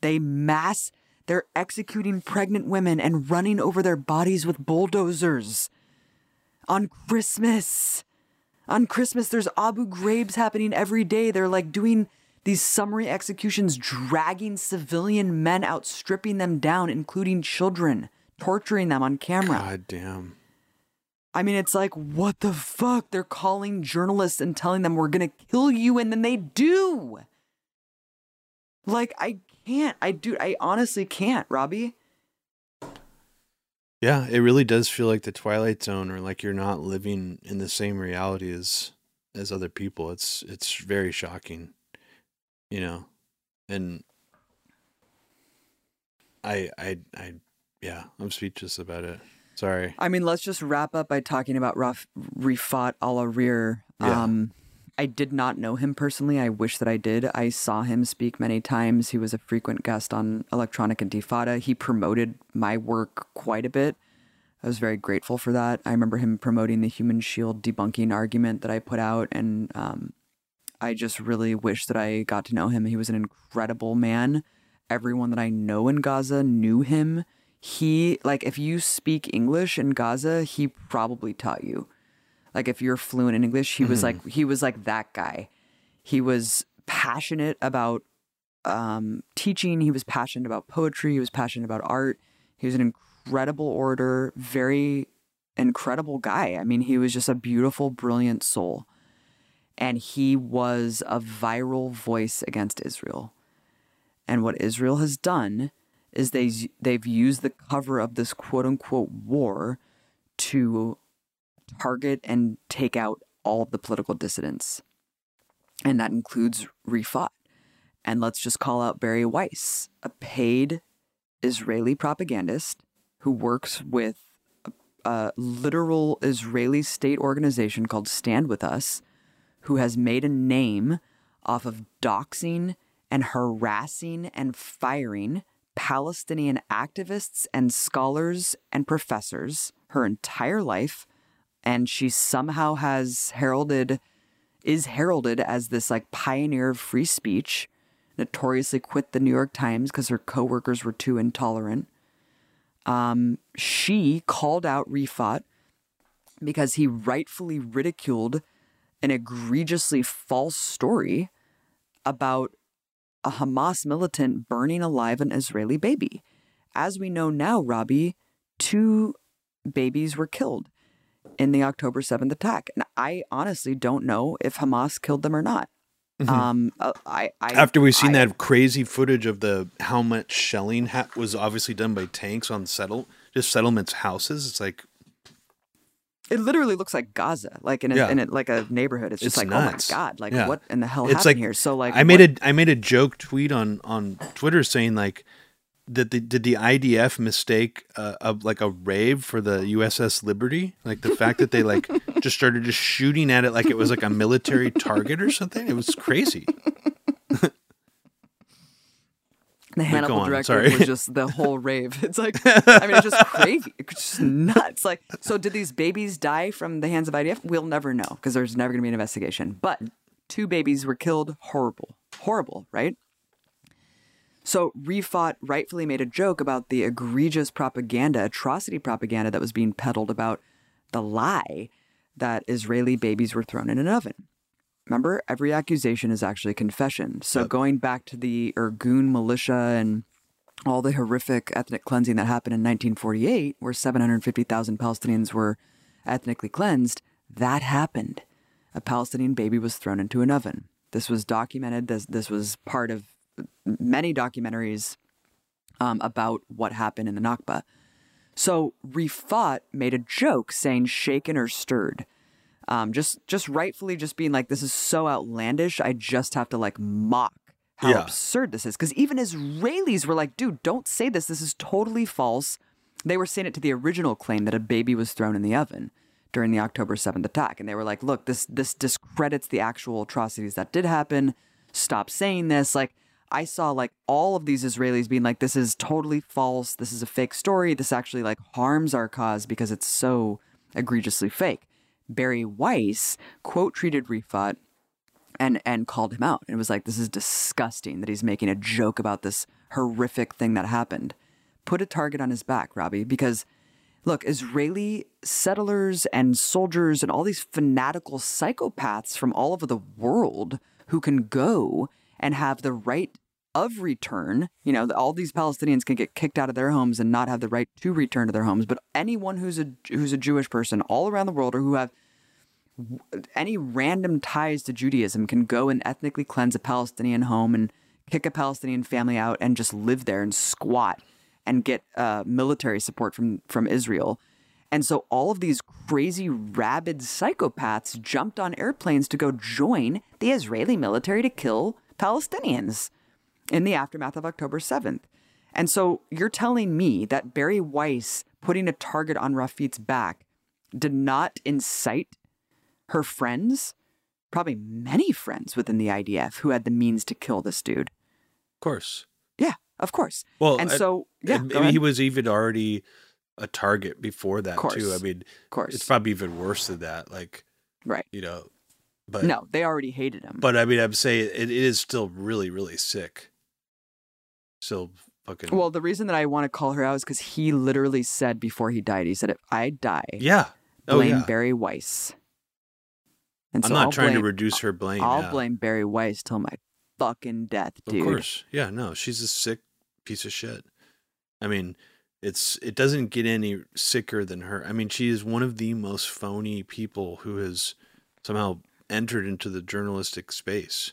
They mass they're executing pregnant women and running over their bodies with bulldozers. On Christmas. On Christmas, there's Abu Ghraibs happening every day. They're like doing these summary executions, dragging civilian men out, stripping them down, including children, torturing them on camera. God damn. I mean, it's like, what the fuck? They're calling journalists and telling them we're gonna kill you, and then they do. Like, I can't. I do. I honestly can't, Robbie. Yeah, it really does feel like the Twilight Zone, or like you're not living in the same reality as as other people. It's it's very shocking, you know, and I I I yeah, I'm speechless about it. Sorry. I mean, let's just wrap up by talking about Raf- Refaat Alareer. Yeah. Um, I did not know him personally. I wish that I did. I saw him speak many times. He was a frequent guest on Electronic Intifada. He promoted my work quite a bit. I was very grateful for that. I remember him promoting the human shield debunking argument that I put out, and um, I just really wish that I got to know him. He was an incredible man. Everyone that I know in Gaza knew him. He, like, if you speak English in Gaza, he probably taught you. Like, if you're fluent in English, he was like, he was like that guy. He was passionate about um, teaching. He was passionate about poetry. He was passionate about art. He was an incredible orator, very incredible guy. I mean, he was just a beautiful, brilliant soul. And he was a viral voice against Israel. And what Israel has done is they they've used the cover of this quote unquote war to target and take out all of the political dissidents. And that includes Refaat. And let's just call out Bari Weiss, a paid Israeli propagandist who works with a, a literal Israeli state organization called Stand With Us, who has made a name off of doxing and harassing and firing Palestinian activists and scholars and professors her entire life. And she somehow has heralded, is heralded as this like pioneer of free speech, notoriously quit the New York Times because her coworkers were too intolerant. Um, she called out Refaat because he rightfully ridiculed an egregiously false story about a Hamas militant burning alive an Israeli baby. As we know now, Robbie, two babies were killed in the October 7th attack. And I honestly don't know if Hamas killed them or not. Um, uh, I, I After we've seen I- that crazy footage of the how much shelling ha- was obviously done by tanks on settle just settlements houses, it's like It literally looks like Gaza, like in a, Yeah. in a, like a neighborhood. It's just It's like, nuts. oh my god, like Yeah. what in the hell it's happened like here? So like, I made what- a I made a joke tweet on on Twitter saying like that the, did the IDF mistake uh, a, like a rave for the USS Liberty? Like the fact that they like just started just shooting at it like it was like a military target or something. It was crazy. the Hannibal on, director sorry. was just the whole rave. It's like, I mean, it's just crazy, it's just nuts. Like, so did these babies die from the hands of IDF? We'll never know because there's never going to be an investigation. But two babies were killed. Horrible, horrible, right? So Refaat rightfully made a joke about the egregious propaganda, atrocity propaganda that was being peddled about the lie that Israeli babies were thrown in an oven. Remember, every accusation is actually a confession. So going back to the Irgun militia and all the horrific ethnic cleansing that happened in 1948, where 750,000 Palestinians were ethnically cleansed, that happened. A Palestinian baby was thrown into an oven. This was documented. This, this was part of many documentaries um, about what happened in the Nakba. So Refaat made a joke saying shaken or stirred. Um, just just rightfully just being like, this is so outlandish, I just have to like mock how Yeah. absurd this is. Because even Israelis were like, dude, don't say this. This is totally false. They were saying it to the original claim that a baby was thrown in the oven during the October 7th attack. And they were like, look, this this discredits the actual atrocities that did happen. Stop saying this. Like, I saw like all of these Israelis being like, this is totally false. This is a fake story. This actually like harms our cause because it's so egregiously fake. Bari Weiss quote treated Refaat and and called him out. It was like, this is disgusting that he's making a joke about this horrific thing that happened. Put a target on his back, Robbie, because look, Israeli settlers and soldiers and all these fanatical psychopaths from all over the world who can go and have the right of return. You know, all these Palestinians can get kicked out of their homes and not have the right to return to their homes. But anyone who's a who's a Jewish person all around the world or who have any random ties to Judaism can go and ethnically cleanse a Palestinian home and kick a Palestinian family out and just live there and squat and get uh, military support from from Israel. And so all of these crazy rabid psychopaths jumped on airplanes to go join the Israeli military to kill Palestinians in the aftermath of October 7th. And so you're telling me that Bari Weiss putting a target on Rafi's back did not incite her friends, probably many friends within the IDF who had the means to kill this dude. Of course. Yeah, of course. Well, and I- so yeah, And maybe he was even already a target before that Course. too. I mean, of course, it's probably even worse than that. Like, right. you know, but No, they already hated him. but I mean, I'm saying it, it is still really, really sick. Still fucking. well, the reason that I want to call her out is because he literally said before he died, he said, "If I die, yeah. Oh blame yeah. Bari Weiss." And I'm so not I'll trying blame, to reduce her blame. I'll yeah. blame Bari Weiss till my fucking death, dude. Of course. Yeah, no, she's a sick piece of shit. I mean, it's it doesn't get any sicker than her. I mean, she is one of the most phony people who has somehow entered into the journalistic space.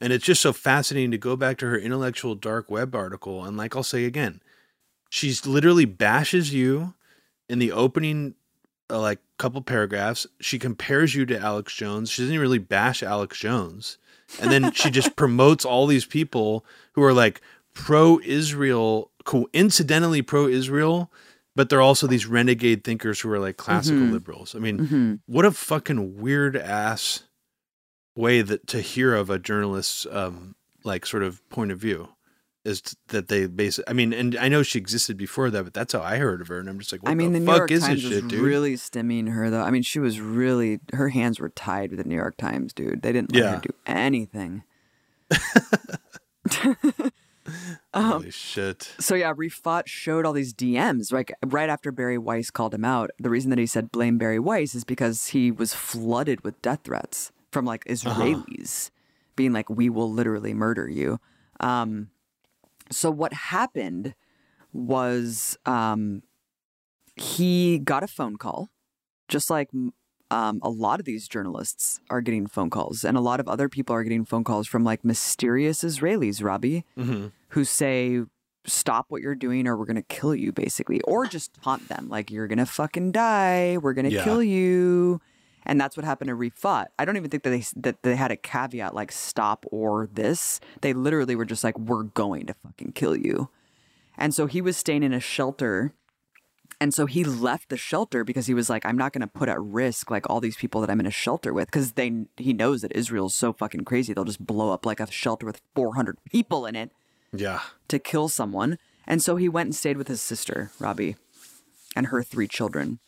And it's just so fascinating to go back to her intellectual dark web article and like I'll say again, she's literally bashes you in the opening uh, like couple paragraphs. She compares you to Alex Jones. She doesn't really bash Alex Jones and then she just promotes all these people who are like pro-Israel, coincidentally pro-Israel, but they're also these renegade thinkers who are like classical Mhm. liberals. I mean, hmm what a fucking weird ass way that to hear of a journalist's um like sort of point of view is that they base I mean, and I know she existed before that, but that's how I heard of her, and I'm just like, what I mean, the, the, New fuck York is Times this was dude? really stimming her, though. I mean, she was really her hands were tied with the New York Times, dude. They didn't let Yeah. her do anything. um, Holy shit! so yeah, Refaat showed all these DMs like right after Bari Weiss called him out. The reason that he said blame Bari Weiss is because he was flooded with death threats from like Israelis being like, "We will literally murder you." Um, so what happened was um, he got a phone call, just like um, a lot of these journalists are getting phone calls, and a lot of other people are getting phone calls from like mysterious Israelis, Robbie hmm who say stop what you're doing or we're going to kill you basically or just taunt them like you're going to fucking die. We're going to Yeah. kill you and that's what happened to Refaat. I don't even think that they that they had a caveat like stop or this. They literally were just like we're going to fucking kill you. And so he was staying in a shelter and so he left the shelter because he was like, I'm not going to put at risk like all these people that I'm in a shelter with because they he knows that Israel's so fucking crazy they'll just blow up like a shelter with 400 people in it Yeah. to kill someone. And so he went and stayed with his sister, Robbie, and her three children.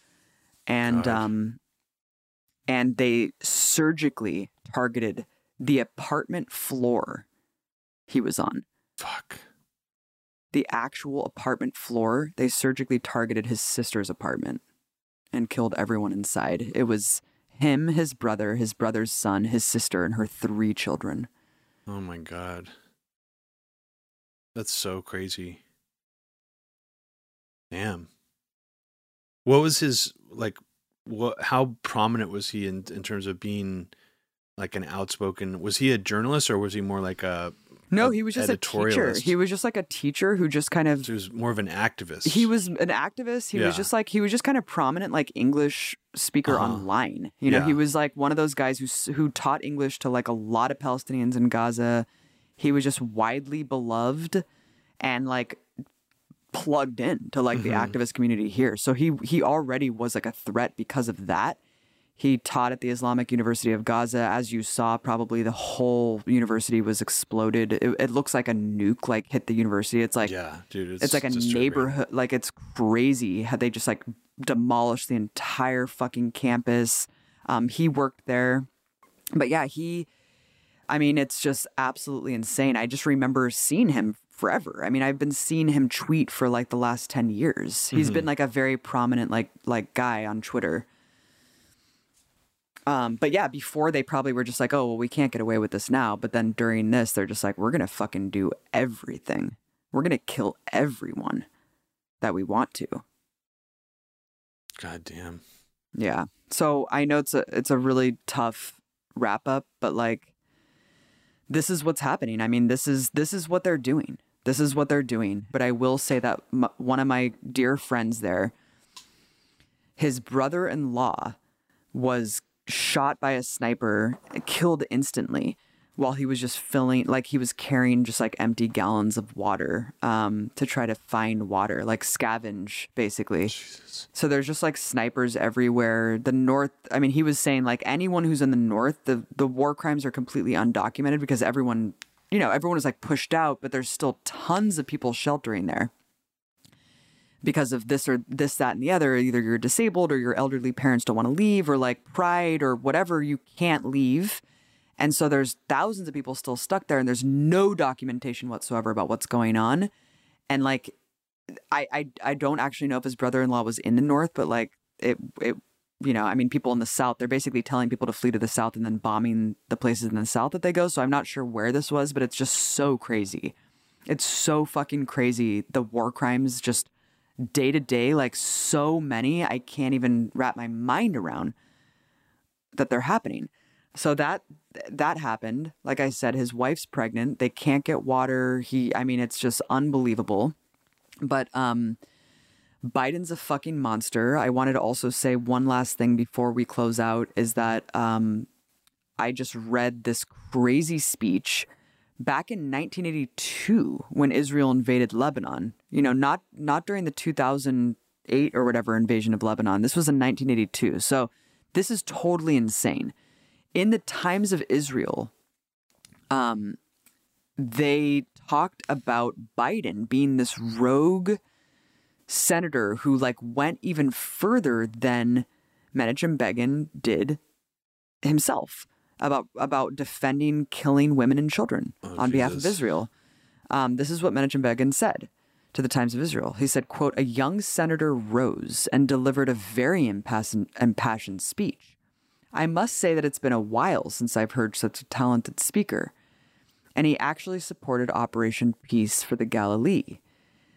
And God. um and they surgically targeted the apartment floor he was on. Fuck. The actual apartment floor, they surgically targeted his sister's apartment and killed everyone inside. It was him, his brother, his brother's son, his sister, and her three children. Oh my god. That's so crazy. Damn. What was his like what how prominent was he in in terms of being like an outspoken was he a journalist or was he more like a No, a he was just a teacher. He was just like a teacher who just kind of he was more of an activist? he was an activist. He Yeah. was just like he was just kind of prominent, like English speaker Uh-huh. online. You know, he was like one of those guys who who taught English to like a lot of Palestinians in Gaza. He was just widely beloved and like plugged in to like the Mhm. activist community here. So he he already was like a threat because of that. He taught at the Islamic University of Gaza. As you saw, probably the whole university was exploded. It, it looks like a nuke like hit the university. It's like yeah, dude. It's, it's like a neighborhood like it's crazy how they just like demolished the entire fucking campus um he worked there but yeah he i mean it's just absolutely insane i just remember seeing him forever i mean i've been seeing him tweet for like the last 10 years He's been like a very prominent like like guy on twitter um, but yeah, before they probably were just like, oh, well, we can't get away with this now. But then during this, they're just like, we're going to fucking do everything. We're going to kill everyone that we want to. God damn. Yeah. So I know it's a it's a really tough wrap up, but like this is what's happening. I mean, this is this is what they're doing. This is what they're doing. But I will say that m- one of my dear friends there, his brother-in-law was shot by a sniper, killed instantly while he was just filling like he was carrying just like empty gallons of water um to try to find water, like scavenge basically. So there's just like snipers everywhere. The north, I mean, he was saying like anyone who's in the north, the the war crimes are completely undocumented because everyone, you know, everyone is like pushed out, but there's still tons of people sheltering there because of this or this, that, and the other. Either you're disabled or your elderly parents don't want to leave, or like pride or whatever, you can't leave. And so there's thousands of people still stuck there, and there's no documentation whatsoever about what's going on. And like, I I, I don't actually know if his brother-in-law was in the north, but like it it you know, I mean, people in the south, they're basically telling people to flee to the south and then bombing the places in the south that they go. So I'm not sure where this was, but it's just so crazy. It's so fucking crazy. The war crimes just day to day, like so many, I can't even wrap my mind around that they're happening. So that that happened. Like I said, his wife's pregnant. They can't get water. He I mean, it's just unbelievable. But um Biden's a fucking monster. I wanted to also say one last thing before we close out is that um I just read this crazy speech back in 1982 when Israel invaded Lebanon. You know, not not during the 2008 or whatever invasion of Lebanon. This was in 1982. So this is totally insane. In the times of Israel, um, they talked about Biden being this rogue senator who like went even further than Menachem Begin did himself about about defending killing women and children on behalf of Israel. Um, this is what Menachem Begin said to the Times of Israel. He said, "quote A young senator rose and delivered a very impassioned, impassioned speech. I must say that it's been a while since I've heard such a talented speaker." And he actually supported Operation Peace for the Galilee.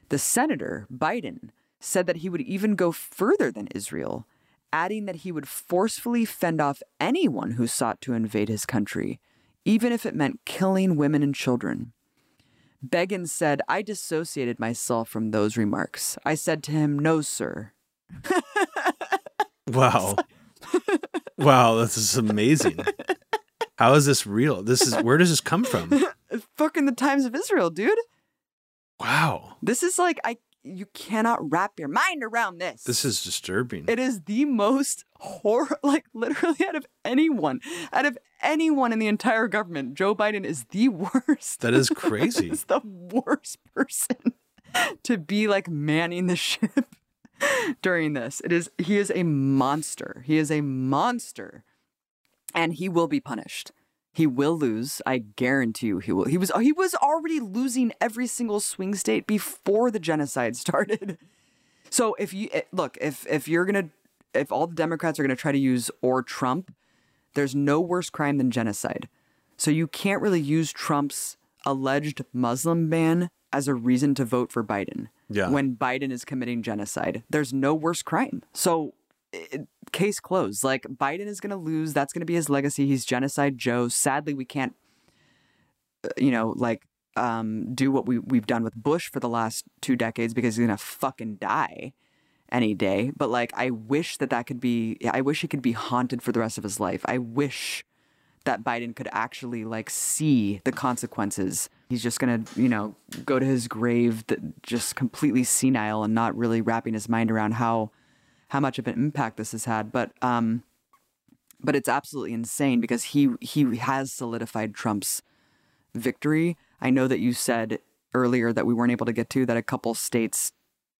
The senator, Biden, said that he would even go further than Israel, adding that he would forcefully fend off anyone who sought to invade his country, even if it meant killing women and children. Begin said, I dissociated myself from those remarks. I said to him, No, sir. Wow. wow, this is amazing. How is this real? This is where does this come from? Fucking the Times of Israel, dude. Wow. This is like, I. You cannot wrap your mind around this. This is disturbing. It is the most horror, like literally out of anyone, out of anyone in the entire government, Joe Biden is the worst. That is crazy. He's the worst person to be like manning the ship during this. It is he is a monster. He is a monster, and he will be punished. He will lose. I guarantee you, he will. He was he was already losing every single swing state before the genocide started. So if you eh, look, if if you're gonna, if all the Democrats are gonna try to use or Trump, there's no worse crime than genocide. So you can't really use Trump's alleged Muslim ban as a reason to vote for Biden. Yeah. When Biden is committing genocide, there's no worse crime. So it, case closed. Like Biden is going to lose. That's going to be his legacy. He's genocide Joe. Sadly, we can't, uh, you know, like um, do what we we've done with Bush for the last two decades because he's going to fucking die any day. But like, I wish that that could be. I wish he could be haunted for the rest of his life. I wish that Biden could actually like see the consequences. He's just gonna, you know, go to his grave that just completely senile and not really wrapping his mind around how how much of an impact this has had. But um but it's absolutely insane because he he has solidified Trump's victory. I know that you said earlier that we weren't able to get to that a couple states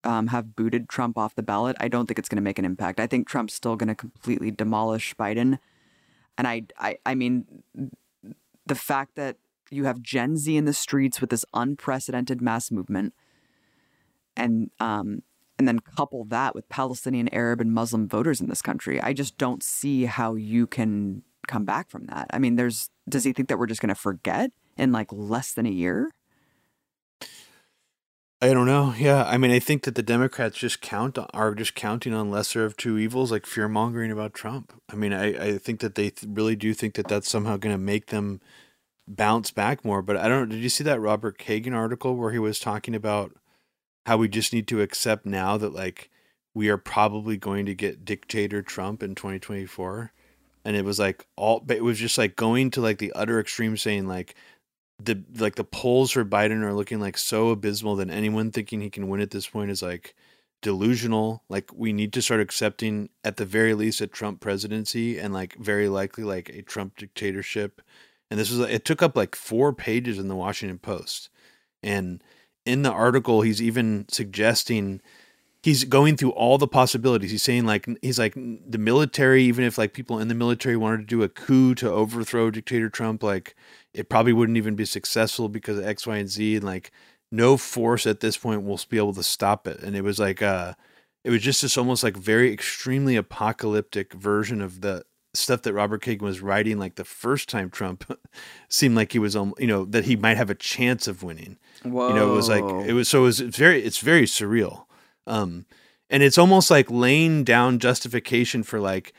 um, have booted Trump off the ballot. I don't think it's going to make an impact. I think Trump's still going to completely demolish Biden. And I, I, I mean, the fact that you have Gen Z in the streets with this unprecedented mass movement, and um, and then couple that with Palestinian, Arab, and Muslim voters in this country, I just don't see how you can come back from that. I mean, there's does he think that we're just going to forget in like less than a year? I don't know. Yeah, I mean, I think that the Democrats just count are just counting on lesser of two evils, like fear mongering about Trump. I mean, I, I think that they th- really do think that that's somehow going to make them bounce back more. But I don't. Did you see that Robert Kagan article where he was talking about how we just need to accept now that like we are probably going to get dictator Trump in 2024? And it was like all, but it was just like going to like the utter extreme, saying like the like the polls for Biden are looking like so abysmal that anyone thinking he can win at this point is like delusional. Like we need to start accepting at the very least a Trump presidency and like very likely like a Trump dictatorship. And this was it took up like four pages in the Washington Post. And in the article he's even suggesting he's going through all the possibilities. He's saying like he's like the military, even if like people in the military wanted to do a coup to overthrow dictator Trump, like it probably wouldn't even be successful because of X, Y, and Z. And like no force at this point will be able to stop it. And it was like uh it was just this almost like very extremely apocalyptic version of the stuff that Robert Kagan was writing like the first time Trump seemed like he was um you know that he might have a chance of winning. Whoa. You know, it was like it was so it was very it's very surreal. Um and it's almost like laying down justification for like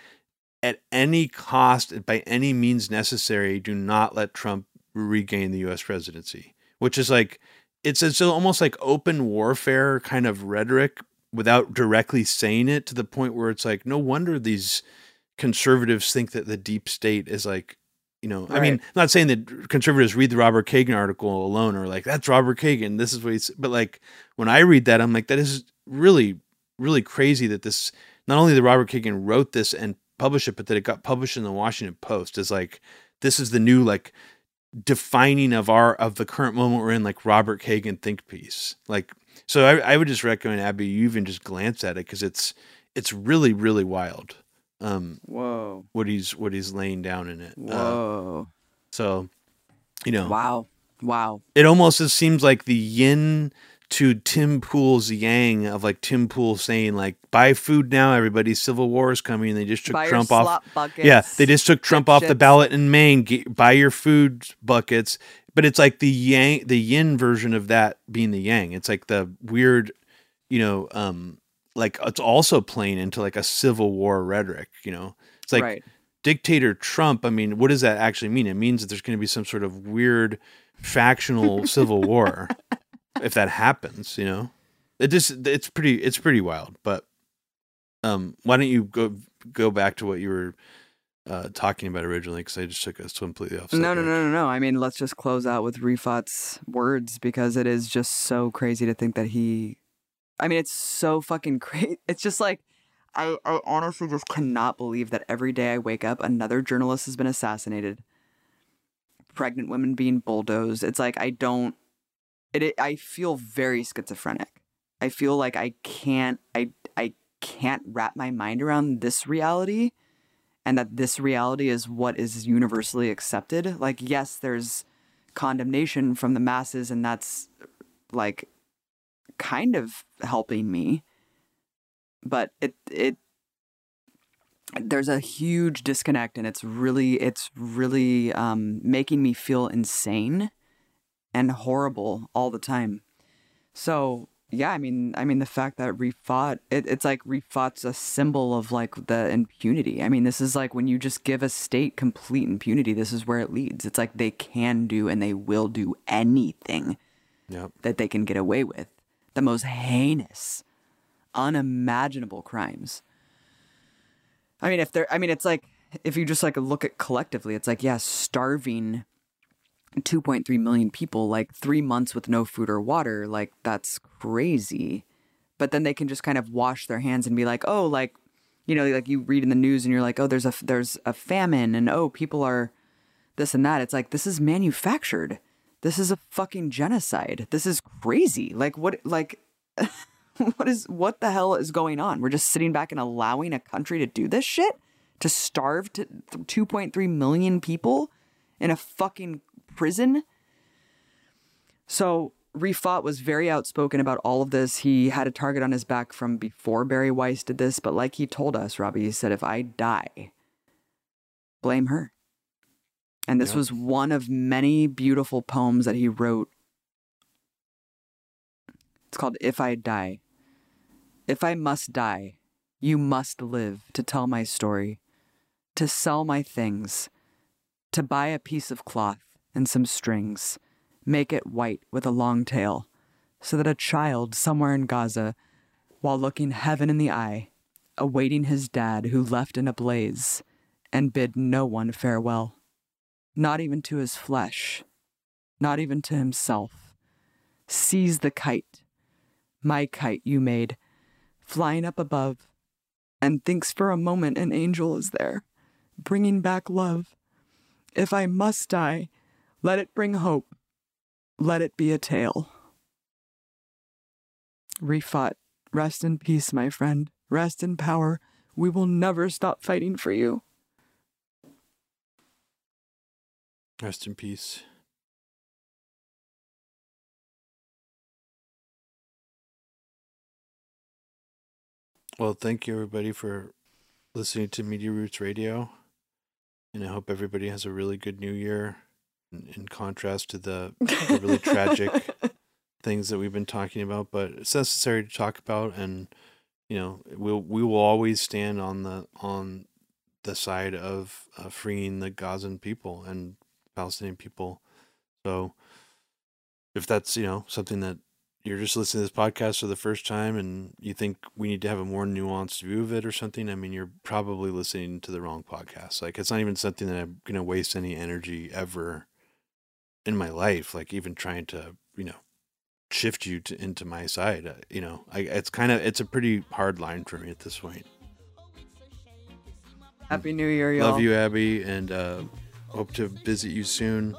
at any cost by any means necessary do not let Trump regain the US presidency, which is like it's it's almost like open warfare kind of rhetoric without directly saying it to the point where it's like no wonder these conservatives think that the deep state is like you know i mean Right. I'm not saying that conservatives read the robert kagan article alone or like that's robert kagan this is what he's but like when i read that i'm like that is really really crazy that this not only that robert kagan wrote this and published it but that it got published in the washington post is like this is the new like defining of our of the current moment we're in like robert kagan think piece like so i, I would just recommend abby you even just glance at it because it's it's really really wild um Whoa. what he's what he's laying down in it Uh, Whoa. so you know wow. Wow. it almost just seems like the yin to Tim Pool's yang of like Tim Pool saying like buy food now everybody civil war is coming and they just took Buy Trump off buckets. yeah they just took Trump off the ballot in Maine Get, buy your food buckets but it's like the yang the yin version of that being the yang it's like the weird you know um like it's also playing into like a civil war rhetoric you know it's like right. dictator Trump, I mean, what does that actually mean? It means that there's going to be some sort of weird factional civil war if that happens, you know. It just it's pretty it's pretty wild, but um why don't you go go back to what you were uh talking about originally cuz I just took us completely off No, no, no, no, no. I mean, let's just close out with Refaat's words because it is just so crazy to think that he. I mean, it's so fucking crazy. It's just like, I, I honestly just cannot believe that every day I wake up, another journalist has been assassinated. Pregnant women being bulldozed. It's like I don't. It, it. I feel very schizophrenic. I feel like I can't. I. I can't wrap my mind around this reality and that this reality is what is universally accepted. Like, yes, there's condemnation from the masses, and that's like kind of helping me. But it it there's a huge disconnect, and it's really it's really um, making me feel insane and horrible all the time. So yeah, I mean, I mean the fact that refaat it, it's like refaat's a symbol of like the impunity. I mean, this is like when you just give a state complete impunity, this is where it leads. It's like they can do and they will do anything Yep. that they can get away with. The most heinous, unimaginable crimes. I mean, if they're, I mean, it's like, if you just like look at collectively, it's like, yeah, starving 2.3 million people, like three months with no food or water, like that's crazy. But then they can just kind of wash their hands and be like, oh, like you know, like you read in the news and you're like, oh, there's a there's a famine and oh, people are this and that. It's like this is manufactured. This is a fucking genocide. This is crazy. Like what like what is what the hell is going on? We're just sitting back and allowing a country to do this shit? To starve to 2.3 million people in a fucking prison? So Refaat was very outspoken about all of this. He had a target on his back from before Bari Weiss did this, but like he told us, Robbie, he said, if I die, blame her. And this was one of many beautiful poems that he wrote. It's called If I Die. If I must die, you must live to tell my story, to sell my things, to buy a piece of cloth and some strings make it white with a long tail, so that a child somewhere in Gaza, while looking heaven in the eye, awaiting his dad who left in a blaze, and bid no one farewell, not even to his flesh, not even to himself, sees the kite, my kite you made, flying up above, and thinks for a moment an angel is there, bringing back love. If I must die, let it bring hope let it be a tale. Refaat, rest in peace, my friend. Rest in power. We will never stop fighting for you. Rest in peace. Well, thank you everybody for listening to Media Roots Radio. And I hope everybody has a really good new year in contrast to the, the really tragic things that we've been talking about, but it's necessary to talk about, and you know, we'll we will always stand on the on the side of uh, freeing the Gazan people and Palestinian people. So, if that's you know something that you're just listening to this podcast for the first time and you think we need to have a more nuanced view of it or something, I mean, you're probably listening to the wrong podcast. Like, it's not even something that I'm going to waste any energy ever in my life, like even trying to, you know, shift you to, into my side. Uh, you know, I, it's kind of it's a pretty hard line for me at this point. Happy New Year, y'all. Love you, Abby, and uh, hope to visit you soon.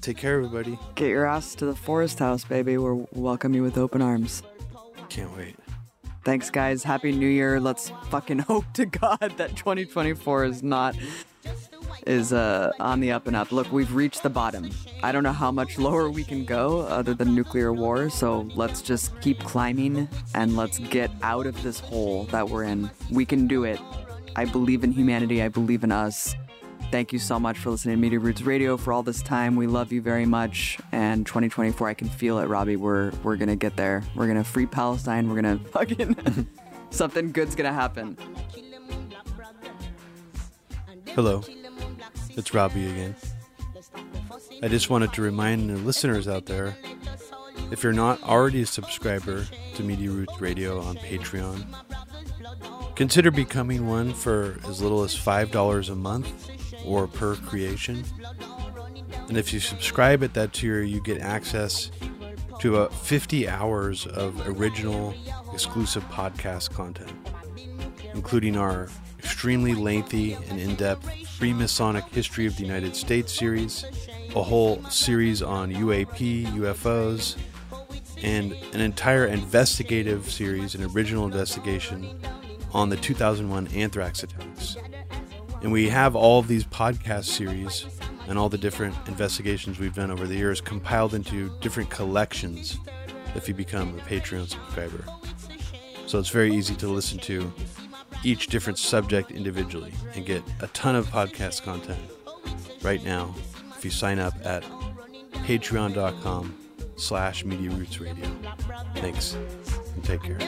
Take care, everybody. Get your ass to the forest house, baby. We'll welcome you with open arms. Can't wait. Thanks, guys. Happy New Year. Let's fucking hope to God that 2024 is not is uh, on the up and up. Look, we've reached the bottom. I don't know how much lower we can go other than nuclear war, so let's just keep climbing and let's get out of this hole that we're in. We can do it. I believe in humanity, I believe in us. Thank you so much for listening to Media Roots Radio for all this time. We love you very much. And 2024, I can feel it, Robbie. We're we're gonna get there. We're gonna free Palestine. We're gonna fucking something good's gonna happen. Hello. It's Robbie again. I just wanted to remind the listeners out there if you're not already a subscriber to Media Roots Radio on Patreon, consider becoming one for as little as $5 a month or per creation. And if you subscribe at that tier, you get access to about 50 hours of original exclusive podcast content, including our extremely lengthy and in depth Freemasonic History of the United States series, a whole series on UAP, UFOs, and an entire investigative series, an original investigation on the 2001 anthrax attacks. And we have all of these podcast series and all the different investigations we've done over the years compiled into different collections if you become a Patreon subscriber. So it's very easy to listen to each different subject individually and get a ton of podcast content right now if you sign up at patreon.com slash media roots radio thanks and take care